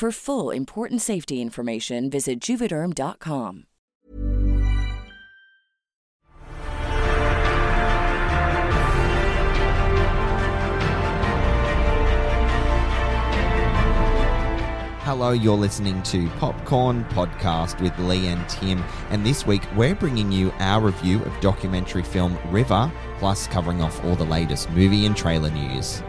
For full important safety information, visit juvederm.com. Hello, you're listening to Popcorn Podcast with Lee and Tim, and this week we're bringing you our review of documentary film River, plus covering off all the latest movie and trailer news.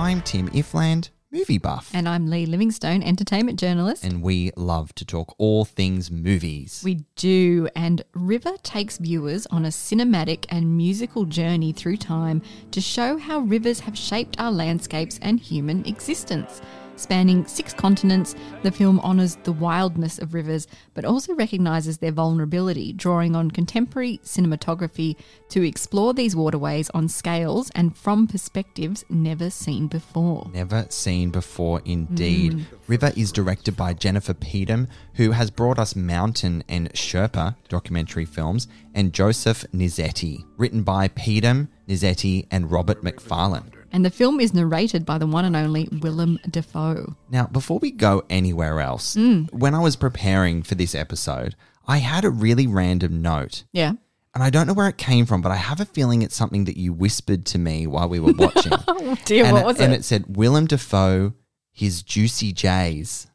I'm Tim Ifland, movie buff, And I'm Lee Livingstone, entertainment journalist. and we love to talk all things movies. we do, and River takes viewers on a cinematic and musical journey through time to show how rivers have shaped our landscapes and human existence. Spanning six continents, the film honours the wildness of rivers, but also recognises their vulnerability, drawing on contemporary cinematography to explore these waterways on scales and from perspectives never seen before. Never seen before, indeed. Mm. River is directed by Jennifer Peedom, who has brought us Mountain and Sherpa documentary films, and Joseph Nizeti, written by Peedom, Nizeti, and Robert Macfarlane. And the film is narrated by the one and only Willem Dafoe. Now, before we go anywhere else, mm. when I was preparing for this episode, I had a really random note. Yeah. And I don't know where it came from, but I have a feeling it's something that you whispered to me while we were watching. Oh dear, and what was it? and it? it said Willem Dafoe, his juicy J's.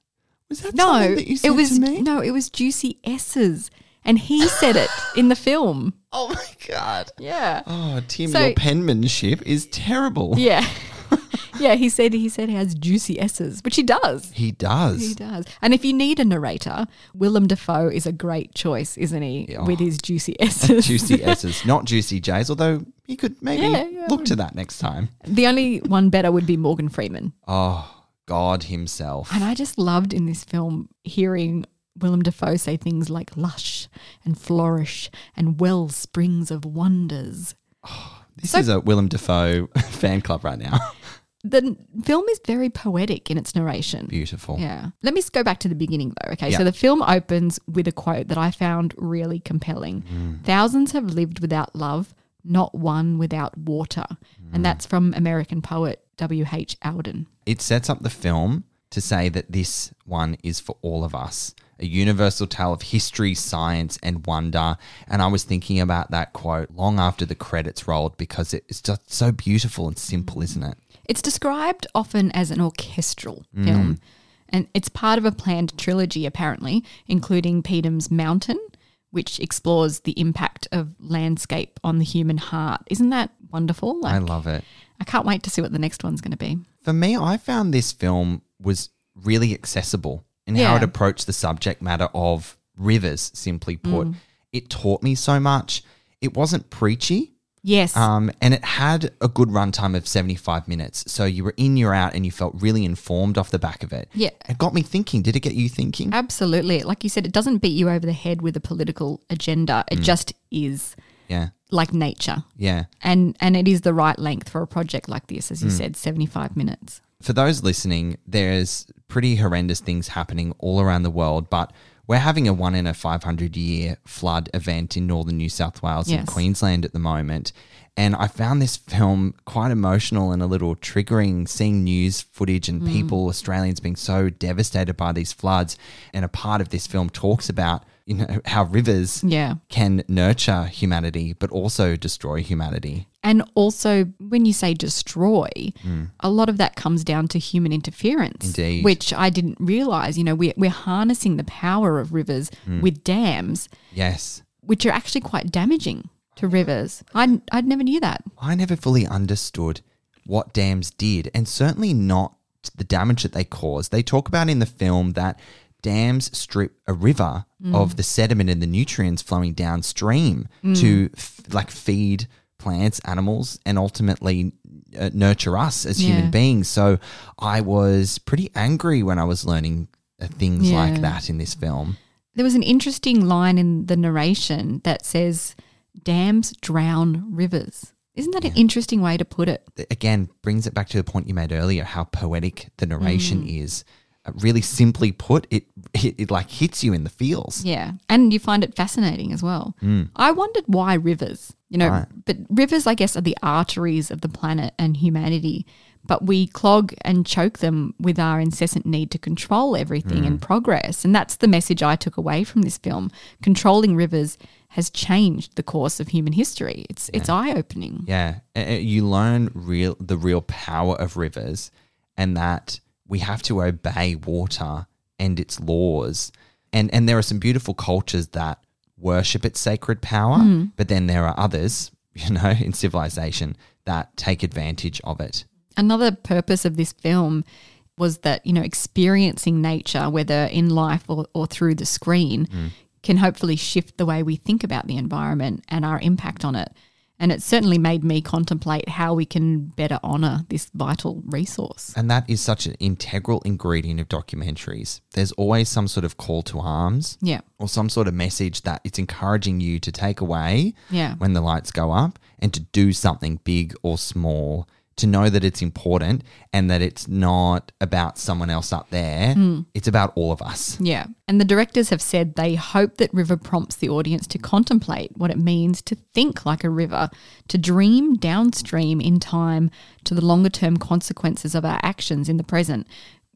Was that no, something that you said it was to me? no, it was Juicy S's, and he said it in the film. Oh my god. Yeah, Oh, Tim, So- your penmanship is terrible. yeah, yeah. He said he said he has juicy S's, which he does. He does. He does. And if you need a narrator, Willem Dafoe is a great choice, isn't he? Yeah. With his juicy S's. Juicy S's, not juicy J's, although you could maybe Yeah, yeah. look to that next time. the only one better would be Morgan Freeman. Oh, God himself. And I just loved in this film hearing Willem Dafoe say things like lush and flourish and well springs of wonders. This is a Willem Dafoe fan club right now. The film is very poetic in its narration. Beautiful. Yeah. Let me go back to the beginning though. Okay. Yeah. So the film opens with a quote that I found really compelling. Mm. Thousands have lived without love, not one without water. Mm. And that's from American poet W.H. Auden. It sets up the film to say that this one is for all of us. A universal tale of history, science, and wonder. And I was thinking about that quote long after the credits rolled because it's just so beautiful and simple, isn't it? It's described often as an orchestral Mm. film, and it's part of a planned trilogy, apparently, including Peedom's Mountain, which explores the impact of landscape on the human heart. Isn't that wonderful? I love it. I can't wait to see what the next one's going to be. For me, I found this film was really accessible in how it approached the subject matter of rivers, simply put. Mm. It taught me so much. It wasn't preachy. Yes. Um, and it had a good runtime of 75 minutes. So you were in, you're out, and you felt really informed off the back of it. Yeah. It got me thinking. Did it get you thinking? Absolutely. Like you said, it doesn't beat you over the head with a political agenda. It just is Yeah. like nature. Yeah. And and it is the right length for a project like this, as you said, 75 minutes. For those listening, there's pretty horrendous things happening all around the world, but we're having a one in a 500 year flood event in northern New South Wales and Queensland at the moment. And I found this film quite emotional and a little triggering, seeing news footage and mm. people, Australians, being so devastated by these floods. And a part of this film talks about, you know, how rivers Yeah. can nurture humanity, but also destroy humanity. And also, when you say destroy, mm. a lot of that comes down to human interference, Indeed. which I didn't realize. You know, we're, we're harnessing the power of rivers mm. with dams, Yes. which are actually quite damaging to rivers. I I never knew that. I never fully understood what dams did, and certainly not the damage that they cause. They talk about in the film that dams strip a river of the sediment and the nutrients flowing downstream to f- like feed plants, animals, and ultimately uh, nurture us as Yeah. human beings. So I was pretty angry when I was learning uh, things Yeah. like that in this film. There was an interesting line in the narration that says, "Dams drown rivers." Isn't that an interesting way to put it? again brings it back to the point you made earlier how poetic the narration mm. is Uh, really simply put it, it it like hits you in the feels Yeah. And you find it fascinating as well. Mm. I wondered why rivers, you know, Right. but rivers, I guess, are the arteries of the planet and humanity. But we clog and choke them with our incessant need to control everything and mm. progress. And that's the message I took away from this film. Controlling rivers has changed the course of human history. It's it's eye opening. yeah. You learn real the real power of rivers and that we have to obey water and its laws. And and there are some beautiful cultures that worship its sacred power hmm. but then there are others you know in civilization that take advantage of it. Another purpose of this film was that, you know, experiencing nature, whether in life or, or through the screen, hmm. Can hopefully shift the way we think about the environment and our impact on it. And it certainly made me contemplate how we can better honour this vital resource. And that is such an integral ingredient of documentaries. There's always some sort of call to arms Yeah. or some sort of message that it's encouraging you to take away Yeah. when the lights go up and to do something big or small, to know that it's important and that it's not about someone else up there. Mm. It's about all of us. Yeah. And the directors have said they hope that River prompts the audience to contemplate what it means to think like a river, to dream downstream in time to the longer term consequences of our actions in the present,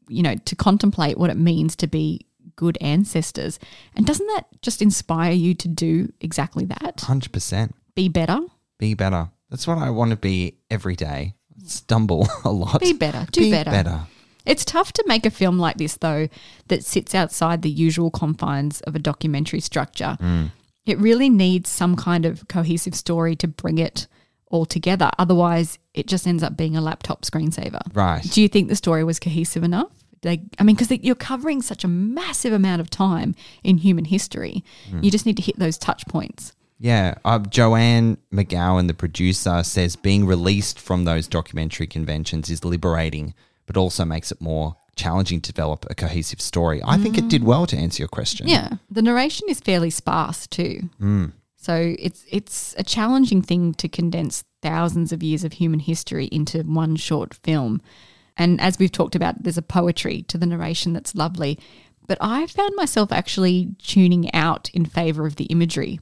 you know, to contemplate what it means to be good ancestors. And doesn't that just inspire you to do exactly that? 100%. Be better? Be better. That's what I want to be every day. Stumble a lot. Be better. Do Be better. better. It's tough to make a film like this, though, that sits outside the usual confines of a documentary structure. Mm. It really needs some kind of cohesive story to bring it all together. Otherwise, it just ends up being a laptop screensaver. Right. Do you think the story was cohesive enough? They, I mean, because you're covering such a massive amount of time in human history, mm. you just need to hit those touch points. Yeah, uh, Joanne McGowan, the producer, says being released from those documentary conventions is liberating, but also makes it more challenging to develop a cohesive story. I think it did well to answer your question. Yeah, the narration is fairly sparse too. So it's it's a challenging thing to condense thousands of years of human history into one short film. And as we've talked about, there's a poetry to the narration that's lovely. But I found myself actually tuning out in favor of the imagery.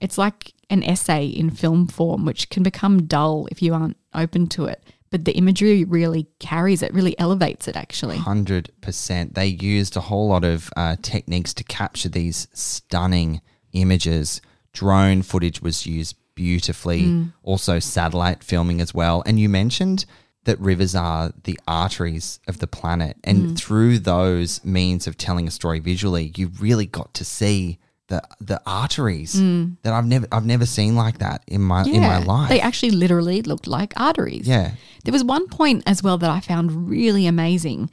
It's like an essay in film form, which can become dull if you aren't open to it. But the imagery really carries it, really elevates it, actually. Hundred percent. They used a whole lot of uh, techniques to capture these stunning images. Drone footage was used beautifully. Also, satellite filming as well. And you mentioned that rivers are the arteries of the planet, and through those means of telling a story visually, you really got to see the the arteries that I've never I've never seen like that in my in my life. They actually literally looked like arteries. Yeah. There was one point as well that I found really amazing.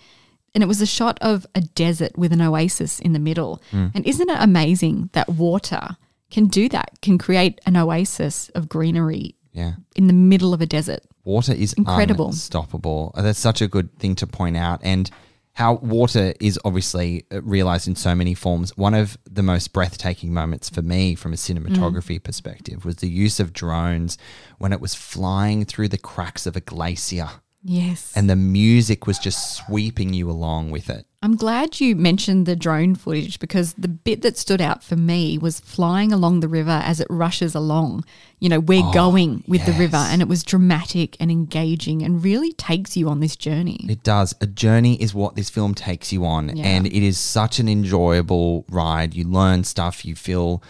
And it was a shot of a desert with an oasis in the middle. Hmm. And isn't it amazing that water can do that, can create an oasis of greenery yeah. in the middle of a desert? Water is Incredible. unstoppable. That's such a good thing to point out. And how water is obviously uh, realized in so many forms. One of the most breathtaking moments for me from a cinematography Mm. perspective was the use of drones when it was flying through the cracks of a glacier Yes. and the music was just sweeping you along with it. I'm glad you mentioned the drone footage because the bit that stood out for me was flying along the river as it rushes along. You know, we're oh, going with the river, Oh, and it was dramatic and engaging and really takes you on this journey. It does. A journey is what this film takes you on, Yeah. and it is such an enjoyable ride. You learn stuff, you feel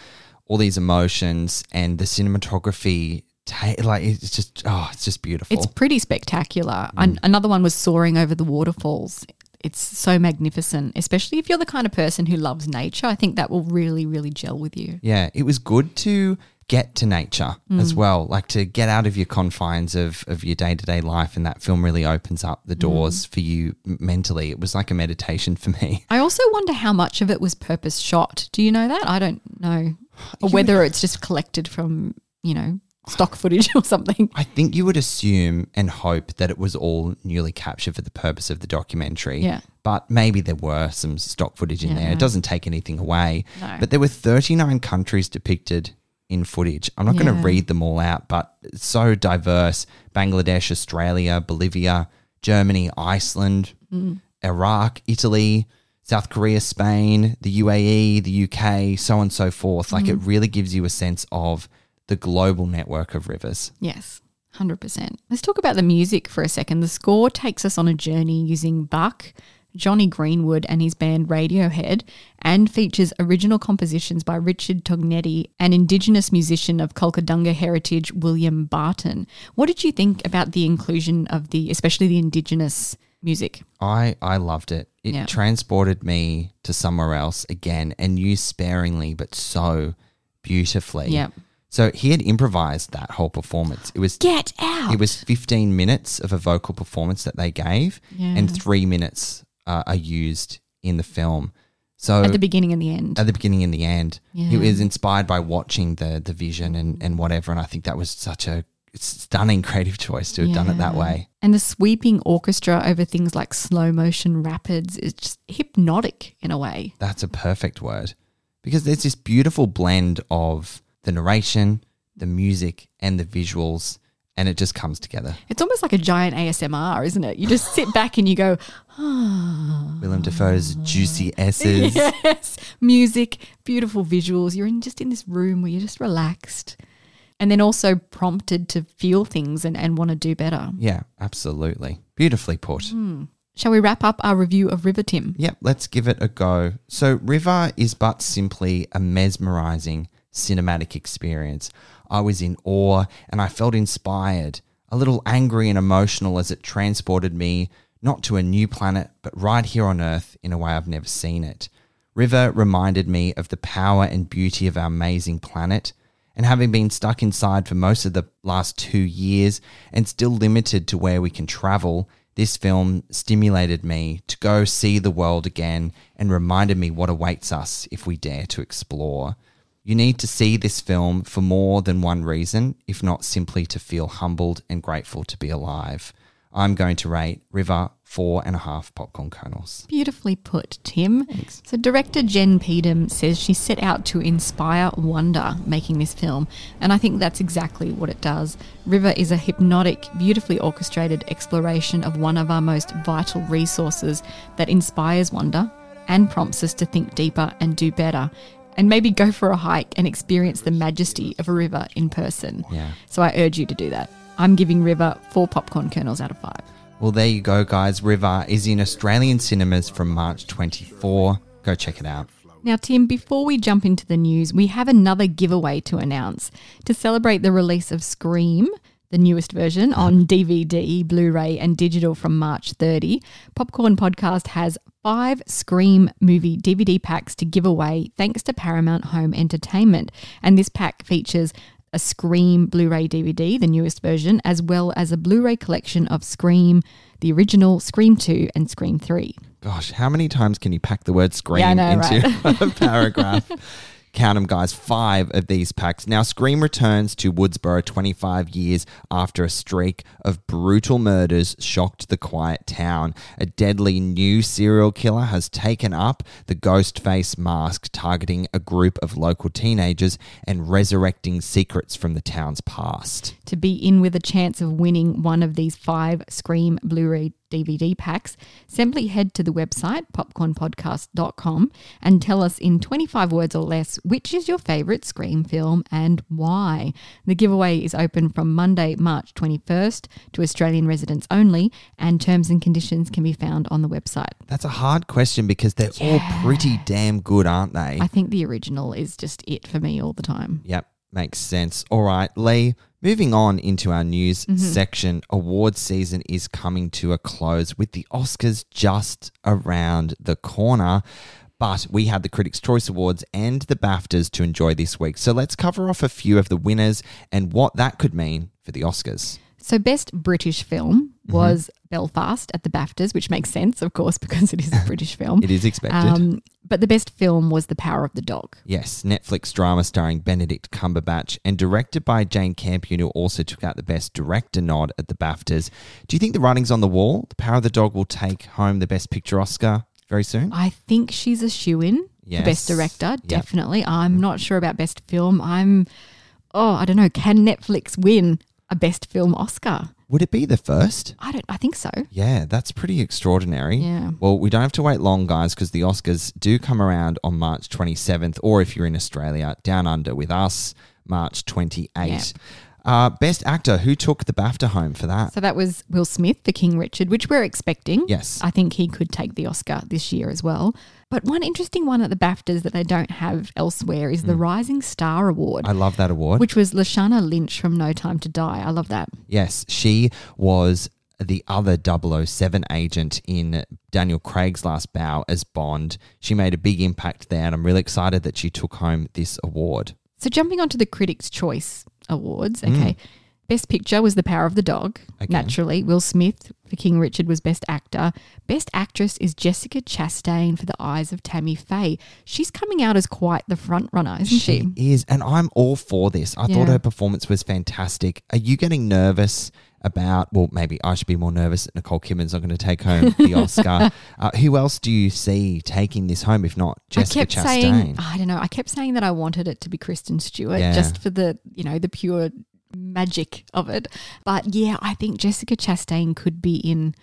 all these emotions, and the cinematography. Ta- like it's just oh, it's just beautiful. It's pretty spectacular. An- mm. another one was soaring over the waterfalls. It's so magnificent, especially if you're the kind of person who loves nature. I think that will really, really gel with you. yeah, it was good to get to nature Mm. as well, like to get out of your confines of of your day to day life, and that film really opens up Mm. the doors for you mentally. It was like a meditation for me. I also wonder how much of it was purpose shot. Do you know that? I don't know. Or whether it's just collected from, you know, stock footage or something. I think you would assume and hope that it was all newly captured for the purpose of the documentary. Yeah. But maybe there were some stock footage in there. Yeah. It doesn't take anything away. No. But there were 39 countries depicted in footage. I'm not going to read them all out, but it's so diverse Bangladesh, Australia, Bolivia, Germany, Iceland, Mm. Iraq, Italy, South Korea, Spain, the UAE, the UK, so on and so forth. Like it Mm. really gives you a sense of the global network of rivers. Yes, 100%. Let's talk about the music for a second. The score takes us on a journey using Bach, Jonny Greenwood, and his band Radiohead, and features original compositions by Richard Tognetti and Indigenous musician of Kalkadunga heritage, William Barton. What did you think about the inclusion of the, especially the Indigenous music? I I loved it. It Yeah. transported me to somewhere else again and used sparingly but so beautifully. Yeah. So he had improvised that whole performance. It was Get out! it was 15 minutes of a vocal performance that they gave and 3 minutes uh, are used in the film. So at the beginning and the end. at the beginning and the end. He Yeah. was inspired by watching the the vision and, and whatever and I think that was such a stunning creative choice to have done it that way. And the sweeping orchestra over things like slow motion rapids is just hypnotic in a way. That's a perfect word. Because there's this beautiful blend of the narration, the music, and the visuals, and it just comes together. It's almost like a giant ASMR, isn't it? You just sit back and you go, oh. Willem Dafoe's juicy S's. yes, music, beautiful visuals. You're in just in this room where you're just relaxed. And then also prompted to feel things and, and want to do better. Yeah, absolutely. Beautifully put. Hmm. Shall we wrap up our review of River Tim? Yep, let's give it a go. So, River is but simply a mesmerizing cinematic experience. I was in awe and I felt inspired, a little angry and emotional as it transported me not to a new planet, but right here on Earth in a way I've never seen it. River reminded me of the power and beauty of our amazing planet. And having been stuck inside for most of the last two years and still limited to where we can travel, this film stimulated me to go see the world again and reminded me what awaits us if we dare to explore. You need to see this film for more than one reason, if not simply to feel humbled and grateful to be alive. I'm going to rate River four and a half popcorn kernels. Beautifully put, Tim. So, director Jen Peedom says she set out to inspire wonder making this film, and I think that's exactly what it does. River is a hypnotic, beautifully orchestrated exploration of one of our most vital resources that inspires wonder and prompts us to think deeper and do better. And maybe go for a hike and experience the majesty of a river in person. Yeah. So I urge you to do that. I'm giving River four popcorn kernels out of five. Well, there you go, guys. River is in Australian cinemas from March 24. Go check it out. Now, Tim, before we jump into the news, we have another giveaway to announce. To celebrate the release of Scream, the newest version, uh-huh. on DVD, Blu ray, and digital from March 30. Popcorn Podcast has five Scream movie DVD packs to give away thanks to Paramount Home Entertainment. And this pack features a Scream Blu ray DVD, the newest version, as well as a Blu ray collection of Scream, the original, Scream 2, and Scream 3. Gosh, how many times can you pack the word scream Yeah, know, into a paragraph? Count them, guys. Five of these packs. Now, Scream returns to Woodsboro 25 years after a streak of brutal murders shocked the quiet town. A deadly new serial killer has taken up the ghost face mask, targeting a group of local teenagers and resurrecting secrets from the town's past. To be in with a chance of winning one of these five Scream Blu ray DVD packs, simply head to the website popcornpodcast.com and tell us in 25 words or less which is your favourite Scream film and why. The giveaway is open from Monday, March 21st to Australian residents only, and terms and conditions can be found on the website. That's a hard question because they're all pretty damn good, aren't they? I think the original is just it for me all the time. Yep, makes sense. All right, Lee, moving on into our news Mm-hmm. section. Award season is coming to a close with the Oscars just around the corner. But we had the Critics' Choice Awards and the BAFTAs to enjoy this week. So let's cover off a few of the winners and what that could mean for the Oscars. So, best British film Mm-hmm. was Belfast at the BAFTAs, which makes sense, of course, because it is a British film. It is expected. Um, but the best film was The Power of the Dog. Yes, Netflix drama starring Benedict Cumberbatch and directed by Jane Campion, who also took out the Best Director nod at the BAFTAs. Do you think the writing's on the wall? The Power of the Dog will take home the Best Picture Oscar very soon? I think she's a shoe in Yes. for best director, Yep. definitely. I'm not sure about best film. I'm, oh, I don't know. Can Netflix win a best film Oscar? Would it be the first? I don't. I think so. Yeah, that's pretty extraordinary. Yeah. Well, we don't have to wait long, guys, because the Oscars do come around on March 27th, or if you're in Australia, down under with us, March 28th. Yep. Uh, best actor, who took the BAFTA home for that? So that was Will Smith for King Richard, which we're expecting. Yes. I think he could take the Oscar this year as well. But one interesting one at the BAFTAs that they don't have elsewhere is the Rising Star Award, Hmm. I love that award. which was Lashana Lynch from No Time to Die. I love that. Yes, she was the other 007 agent in Daniel Craig's last bow as Bond. She made a big impact there, and I'm really excited that she took home this award. So jumping onto the Critics' Choice Awards, okay. Best Picture was The Power of the Dog, Okay. naturally. Will Smith for King Richard was Best Actor. Best Actress is Jessica Chastain for The Eyes of Tammy Faye. She's coming out as quite the front runner, isn't she? is, and I'm all for this. I thought her performance was fantastic. Are you getting nervous about? Well, maybe I should be more nervous that Nicole Kidman's not going to take home the Oscar. uh, who else do you see taking this home if not Jessica I kept Chastain? saying, I don't know, I kept saying that I wanted it to be Kristen Stewart Yeah. just for the, you know, the pure magic of it. But yeah, I think Jessica Chastain could be in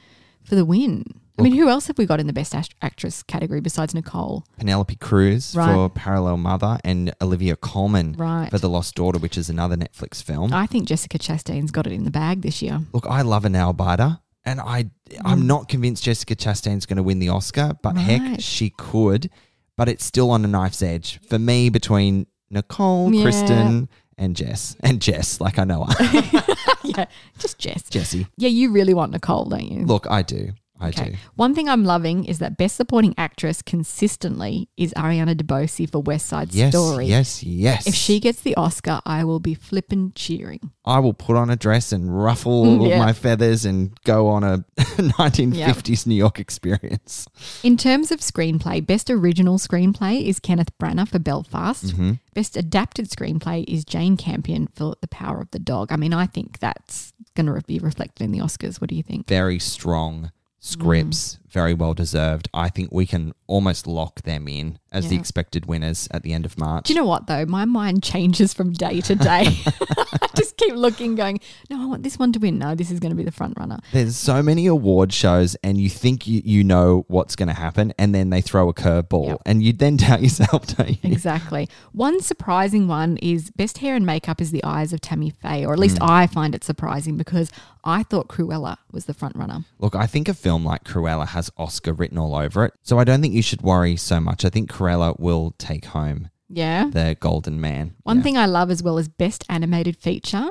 for the win. I mean, who else have we got in the best act- actress category besides Nicole? Penelope Cruz Right. for Parallel Mother and Olivia Colman Right. for The Lost Daughter, which is another Netflix film. I think Jessica Chastain's got it in the bag this year. Look, I love an nail biter, and I I'm mm. not convinced Jessica Chastain's going to win the Oscar, but heck, she could. But it's still on a knife's edge for me between Nicole, Yeah. Kristen, and Jess, and Jess, like I know her, yeah, just Jess. Jessie. Yeah, you really want Nicole, don't you? Look, I do, I do. One thing I'm loving is that best supporting actress consistently is Ariana DeBose for West Side Yes, Story. yes, yes. If she gets the Oscar, I will be flippin' cheering. I will put on a dress and ruffle Yeah. my feathers and go on a 1950s New York experience. In terms of screenplay, best original screenplay is Kenneth Branagh for Belfast. Mm-hmm. Best adapted screenplay is Jane Campion for The Power of the Dog. I mean, I think that's going to be reflected in the Oscars. What do you think? Very strong scripts. Very well deserved. I think we can almost lock them in as the expected winners at the end of March. Do you know what though? My mind changes from day to day. I just keep looking, going, no, I want this one to win. No, this is going to be the front runner. There's so many award shows, and you think you, you know what's going to happen, and then they throw a curveball, Yep. and you then doubt yourself, don't you? Exactly. One surprising one is best hair and makeup is the eyes of Tammy Faye, or at least Mm. I find it surprising because I thought Cruella was the front runner. Look, I think a film like Cruella has Oscar written all over it, so I don't think you should worry so much. I think Cruella will take home Yeah. the Golden Man. One Yeah. thing I love as well as best animated feature.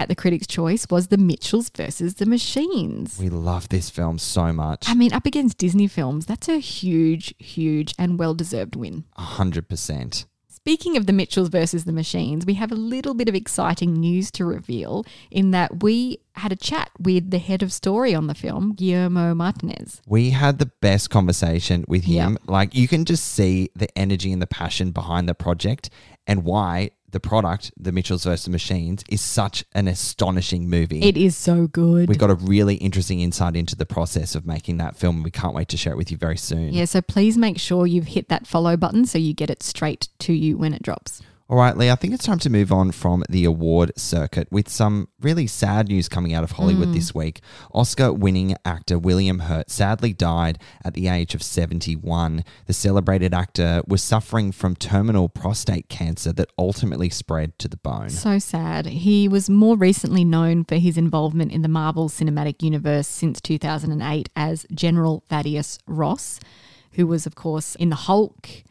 at the Critics' Choice was The Mitchells versus the Machines. We love this film so much. I mean, up against Disney films, that's a huge, huge, and well deserved win. 100%. Speaking of the Mitchells versus the Machines, we have a little bit of exciting news to reveal in that we had a chat with the head of story on the film, Guillermo Martinez. We had the best conversation with him. Yeah. Like, you can just see the energy and the passion behind the project and why the product, The Mitchells vs. Machines, is such an astonishing movie. It is so good. we got a really interesting insight into the process of making that film, and we can't wait to share it with you very soon. yeah, so please make sure you've hit that follow button so you get it straight to you when it drops. All right, Lee, I think it's time to move on from the award circuit with some really sad news coming out of Hollywood hmm. this week. Oscar winning actor William Hurt sadly died at the age of 71. The celebrated actor was suffering from terminal prostate cancer that ultimately spread to the bone. So sad. He was more recently known for his involvement in the Marvel Cinematic Universe since 2008 as General Thaddeus Ross, who was, of course, in the Hulk.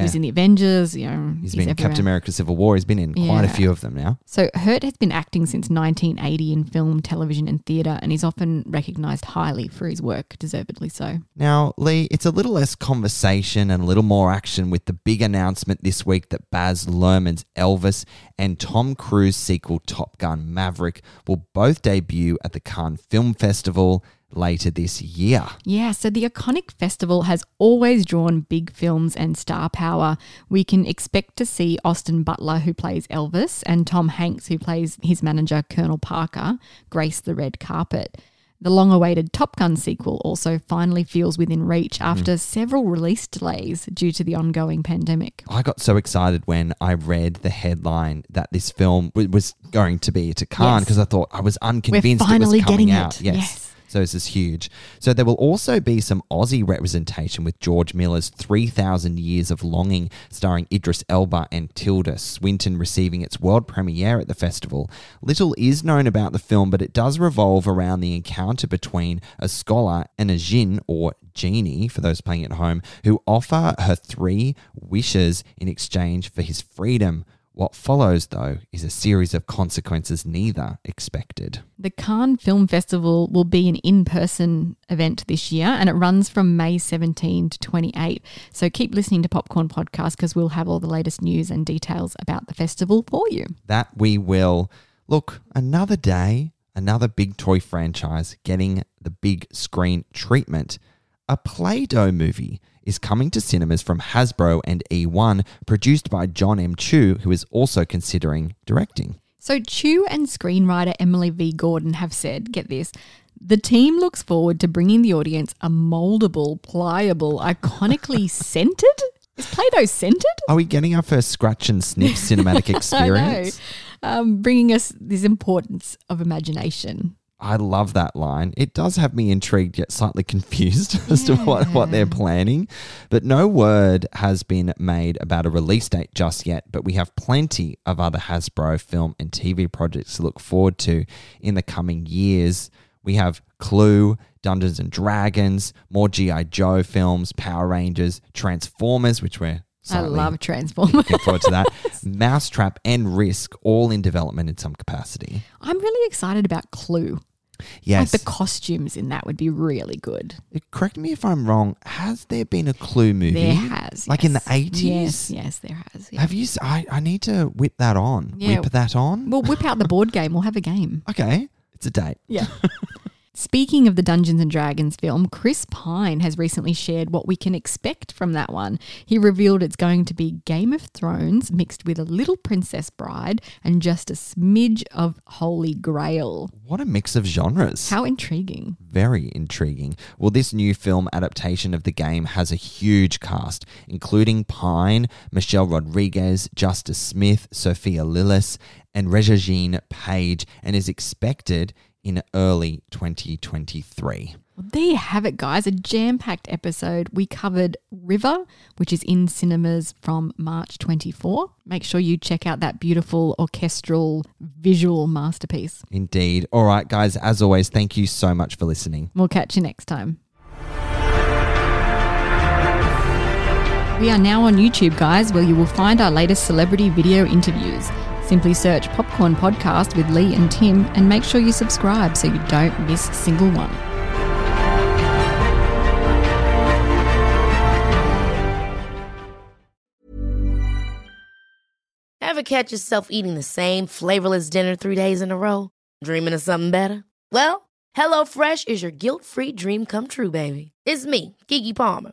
He was in the Avengers. You know, He's been in everywhere. Captain America Civil War. He's been in quite a few of them now. So Hurt has been acting since 1980 in film, television, and theatre, and he's often recognised highly for his work, deservedly so. Now, Lee, it's a little less conversation and a little more action with the big announcement this week that Baz Luhrmann's Elvis and Tom Cruise sequel Top Gun Maverick will both debut at the Cannes Film Festival later this year. Yeah, so the iconic festival has always drawn big films and star power. We can expect to see Austin Butler, who plays Elvis, and Tom Hanks, who plays his manager, Colonel Parker, grace the red carpet. The long awaited Top Gun sequel also finally feels within reach hmm. after several release delays due to the ongoing pandemic. I got so excited when I read the headline that this film w- was going to be to Cannes Yes. because I thought I was unconvinced finally it was coming getting out. it. Yes. Yes. So this is huge. So there will also be some Aussie representation with George Miller's 3000 Years of Longing starring Idris Elba and Tilda Swinton receiving its world premiere at the festival. Little is known about the film, but it does revolve around the encounter between a scholar and a jinn or genie for those playing at home who offer her three wishes in exchange for his freedom. What follows, though, is a series of consequences neither expected. The Cannes Film Festival will be an in person event this year and it runs from May 17 to 28. So keep listening to Popcorn Podcast because we'll have all the latest news and details about the festival for you. That we will. Look, another day, another big toy franchise getting the big screen treatment. A Play Doh movie is coming to cinemas from Hasbro and E1, produced by John M. Chu, who is also considering directing. So Chu and screenwriter Emily V. Gordon have said, get this, the team looks forward to bringing the audience a moldable, pliable, iconically scented. Is Play-Doh scented? Are we getting our first scratch and sniff cinematic experience? Um, bringing us this importance of imagination. I love that line. It does have me intrigued yet slightly confused as to what, what they're planning. But no word has been made about a release date just yet. But we have plenty of other Hasbro film and TV projects to look forward to in the coming years. We have Clue, Dungeons and Dragons, more G.I. Joe films, Power Rangers, Transformers, which we're I love Transformers. looking forward to that. Mousetrap and Risk, all in development in some capacity. I'm really excited about Clue. Yes. Like the costumes in that would be really good. Uh, correct me if I'm wrong. Has there been a Clue movie? There has. Like in the 80s? Yes, yes, there has. yeah. Have you? s- I, I need to whip that on. Yeah. Whip that on? We'll whip out the board game. We'll have a game. okay. It's a date. Yeah. Speaking of the Dungeons and Dragons film, Chris Pine has recently shared what we can expect from that one. He revealed it's going to be Game of Thrones mixed with a little Princess Bride and just a smidge of Holy Grail. What a mix of genres. How intriguing. Very intriguing. Well, this new film adaptation of the game has a huge cast, including Pine, Michelle Rodriguez, Justice Smith, Sophia Lillis, and Regé-Jean Page, and is expected in early 2023. Well, there you have it, guys. A jam packed episode. We covered River, which is in cinemas from March 24. Make sure you check out that beautiful orchestral visual masterpiece. Indeed. All right, guys, as always, thank you so much for listening. We'll catch you next time. We are now on YouTube, guys, where you will find our latest celebrity video interviews. Simply search Popcorn Podcast with Lee and Tim and make sure you subscribe so you don't miss a single one. Ever catch yourself eating the same flavorless dinner three days in a row? Dreaming of something better? Well, HelloFresh is your guilt-free dream come true, baby. It's me, Keke Palmer.